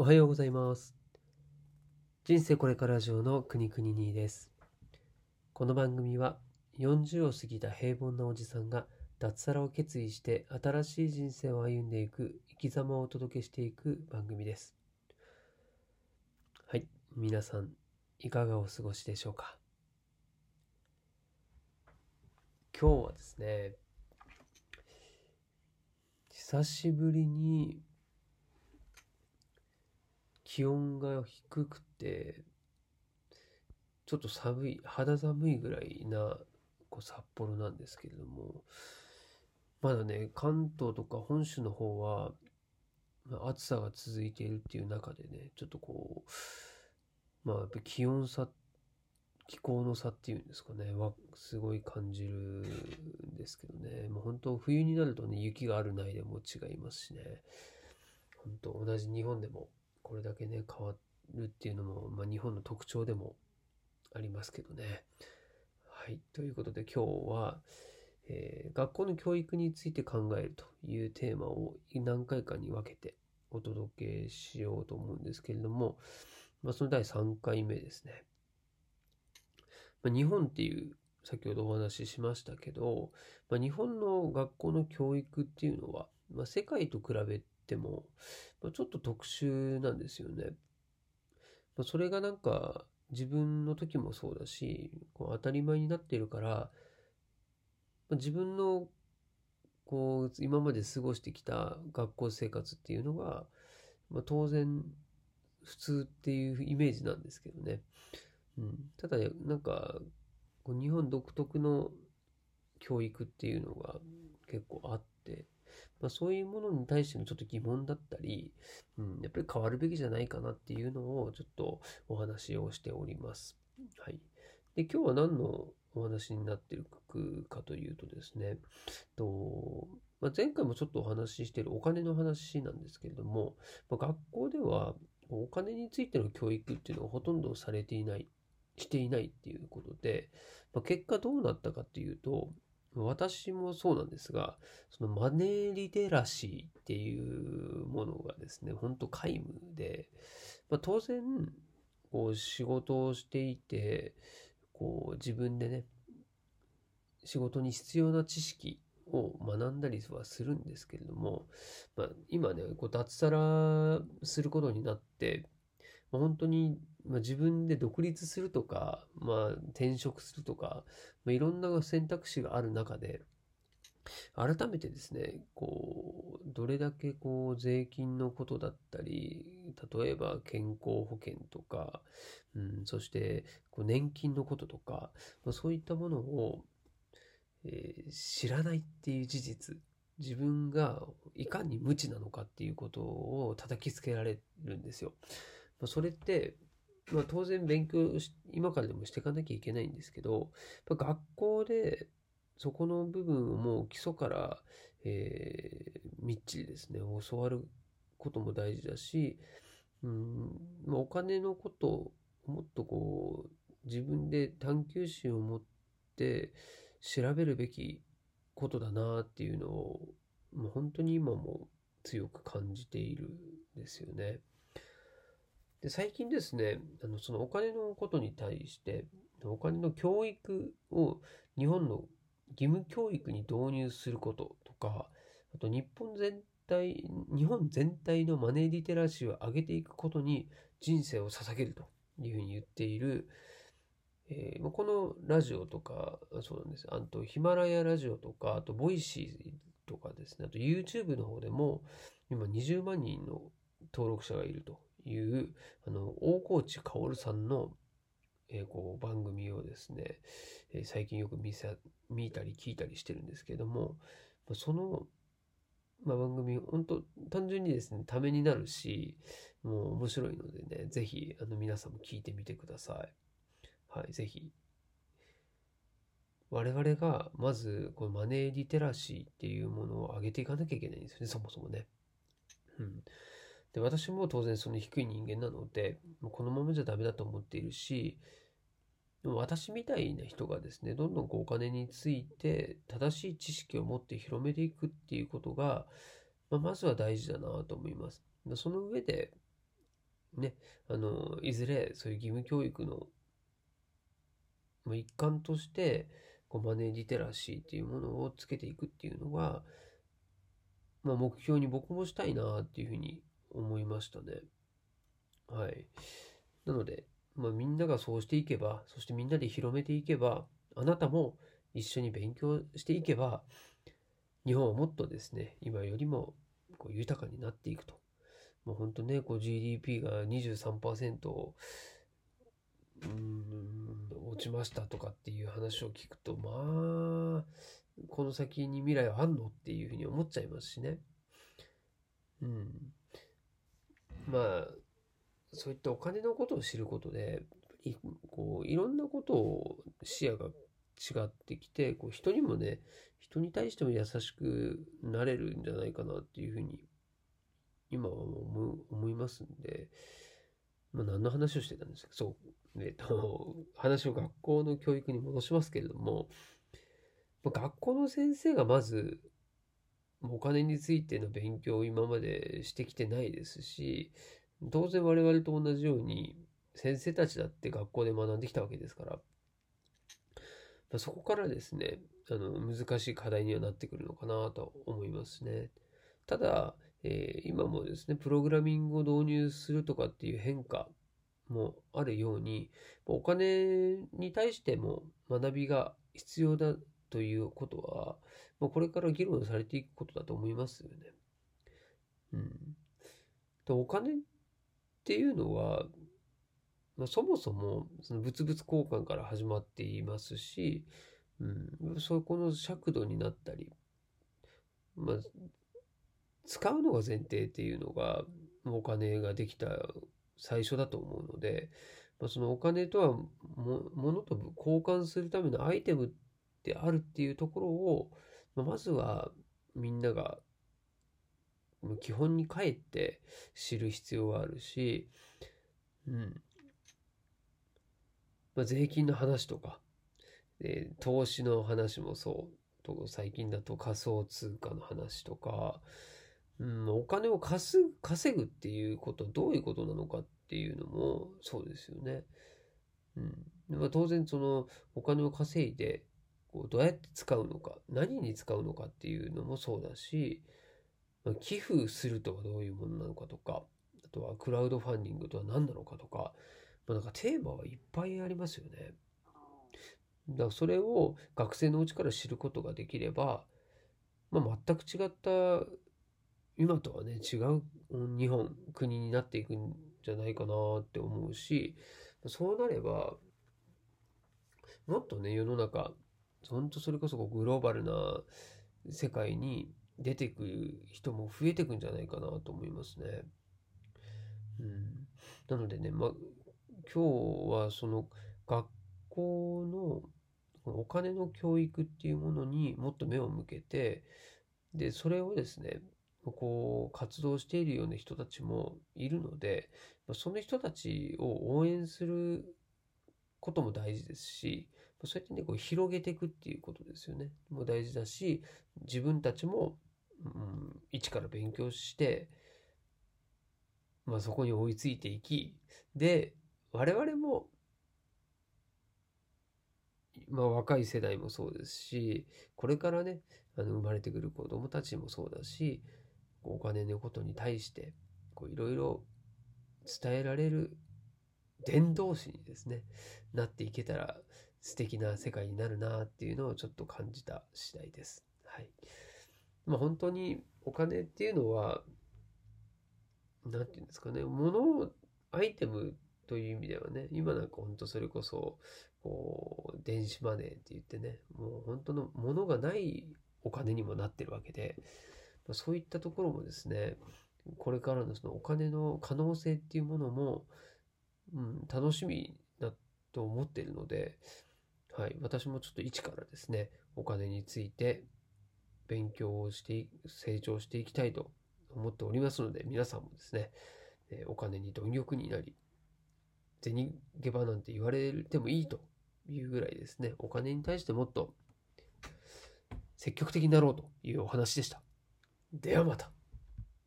おはようございます。人生これから上の国々にです。この番組は40を過ぎた平凡なおじさんが脱サラを決意して新しい人生を歩んでいく生き様をお届けしていく番組です。はい、皆さんいかがお過ごしでしょうか？今日はですね、久しぶりに気温が低くて、ちょっと寒い、肌寒いぐらいなこう札幌なんですけれども、まだね、関東とか本州の方は、暑さが続いているっていう中でね、ちょっとこう、まあやっぱ気温差、気候の差っていうんですかね、はすごい感じるんですけどね、もう本当冬になるとね、雪があるないでも違いますしね、本当同じ日本でもこれだけね、変わるっていうのも、まあ、日本の特徴でもありますけどね。はい。ということで今日は、えー学校の教育について考えるというテーマを何回かに分けてお届けしようと思うんですけれども、まあ、その第3回目ですね。まあ、日本っていう先ほどお話ししましたけど、まあ、日本の学校の教育っていうのは、ま、世界と比べても、ま、ちょっと特殊なんですよね。ま、それがなんか自分の時もそうだし、こう当たり前になっているから、ま、自分のこう今まで過ごしてきた学校生活っていうのが、ま、当然普通っていうイメージなんですけどね。うん、ただなんかこう日本独特の教育っていうのが結構あって、まあ、そういうものに対してのちょっと疑問だったり、うん、やっぱり変わるべきじゃないかなっていうのをちょっとお話をしております。はい。で、今日は何のお話になってるかというとですね、とまあ、前回もちょっとお話ししてるお金の話なんですけれども、まあ、学校ではお金についての教育っていうのがほとんどされていない、していないっていうことで、まあ、結果どうなったかっていうと、私もそうなんですが、そのマネーリテラシーっていうものがですね、本当皆無で、まあ、当然、こう仕事をしていて、こう自分でね、仕事に必要な知識を学んだりはするんですけれども、まあ、今ね、こう脱サラすることになって、まあ、本当に、まあ、自分で独立するとか、まあ、転職するとか、まあ、いろんな選択肢がある中で、改めてですね、こう、どれだけこう、税金のことだったり、例えば健康保険とか、うん、そしてこう年金のこととか、まあ、そういったものを、えー知らないっていう事実、自分がいかに無知なのかっていうことを叩きつけられるんですよ。まあ、それって、まあ、当然勉強し今からでもしていかなきゃいけないんですけど、学校でそこの部分をもう基礎から、えーみっちりですね、教わることも大事だし、うんまあ、お金のことをもっとこう自分で探求心を持って調べるべきことだなっていうのを、もう本当に今も強く感じているんですよね。で、最近ですね、あの、そのお金のことに対して、お金の教育を日本の義務教育に導入することとか、あと日本全体、日本全体のマネーリテラシーを上げていくことに人生を捧げるというふうに言っている、えーこのラジオとか、そうなんです。あとヒマラヤラジオとか、あとボイシーとかですね、あと YouTube の方でも今20万人の登録者がいるという、あの、大河内薫さんの、えーこう番組をですね、えー最近よく見せ見たり聞いたりしてるんですけども、その、まあ、番組、本当単純にですね、ためになるし、もう面白いのでね、ぜひ、あの、皆さんも聞いてみてください。はい、ぜひ。我々が、まず、このマネーリテラシーっていうものを上げていかなきゃいけないんですよね、そもそもね。うん。で、私も当然その低い人間なので、このままじゃダメだと思っているし、でも私みたいな人がですね、どんどんこうお金について正しい知識を持って広めていくっていうことが、まあ、まずは大事だなと思います。その上で、ね、あの、いずれそういう義務教育の、一環として、こうマネーリテラシーっていうものをつけていくっていうのが、まあ、目標に僕もしたいなっていうふうに思いましたね。はい。なので、まあ、みんながそうしていけば、そしてみんなで広めていけば、あなたも一緒に勉強していけば、日本はもっとですね、今よりもこう豊かになっていくと。もう本当ね、こう GDP が23%うん落ちましたとかっていう話を聞くとまあこの先に未来はあんのっていうふうに思っちゃいますしねうんまあそういったお金のことを知ることでいこういろんなことを視野が違ってきてこう人にもね人に対しても優しくなれるんじゃないかなっていうふうに今は思思いますんで、まあ、何の話をしてたんですか？そう、えっと、話を学校の教育に戻しますけれども、学校の先生がまず、お金についての勉強を今までしてきてないですし、当然我々と同じように、先生たちだって学校で学んできたわけですから、まあ、そこからですね、あの、難しい課題にはなってくるのかなと思いますね。ただ、えー、今もですね、プログラミングを導入するとかっていう変化もあるように、お金に対しても学びが必要だということは、もうこれから議論されていくことだと思いますよね。うん。お金っていうのは、まあ、そもそもその物々交換から始まっていますし、うん、そこの尺度になったり、まあ、使うのが前提っていうのが、お金ができた最初だと思うので、まあ、そのお金とはも、ものと交換するためのアイテムであるっていうところを、まあ、まずはみんなが基本に帰って知る必要があるし、うん。まあ、税金の話とか、で投資の話もそう、と最近だと仮想通貨の話とか、うん、お金を稼ぐ稼ぐっていうことはどういうことなのかっていうのもそうですよね。うん、まあ、当然そのお金を稼いでこうどうやって使うのか何に使うのかっていうのもそうだし、まあ、寄付するとはどういうものなのかとかあとはクラウドファンディングとは何なのかとか、まあ、なんかテーマはいっぱいありますよね。だからそれを学生のうちから知ることができれば、まあ、全く違った今とはね、違う日本、国になっていくんじゃないかなって思うし、そうなれば、もっとね、世の中、本当それこそグローバルな世界に出てくる人も増えていくんじゃないかなと思いますね。うん。なのでね、まあ、今日はその学校のお金の教育っていうものにもっと目を向けて、で、それをですね、こう活動しているような人たちもいるのでその人たちを応援することも大事ですしそうやってねこう広げていくっていうことですよね。もう大事だし自分たちも、うん、一から勉強して、まあ、そこに追いついていきで我々もまあ、若い世代もそうですしこれからねあの生まれてくる子どもたちもそうだしお金のことに対していろいろ伝えられる伝道師にですねなっていけたら素敵な世界になるなっていうのをちょっと感じた次第です。はい。まあ本当にお金っていうのは何て言うんですかね物アイテムという意味ではね今なんか本当それこそこう電子マネーって言ってねもう本当のものがないお金にもなってるわけでまあそういったところもですね、これからのそのお金の可能性っていうものも、うん、楽しみだと思っているので、はい、私もちょっと一からですね、お金について勉強をして、成長していきたいと思っておりますので、皆さんもですね、お金に貪欲になり、銭ゲバなんて言われてもいいというぐらいですね、お金に対してもっと積極的になろうというお話でした。ではまた。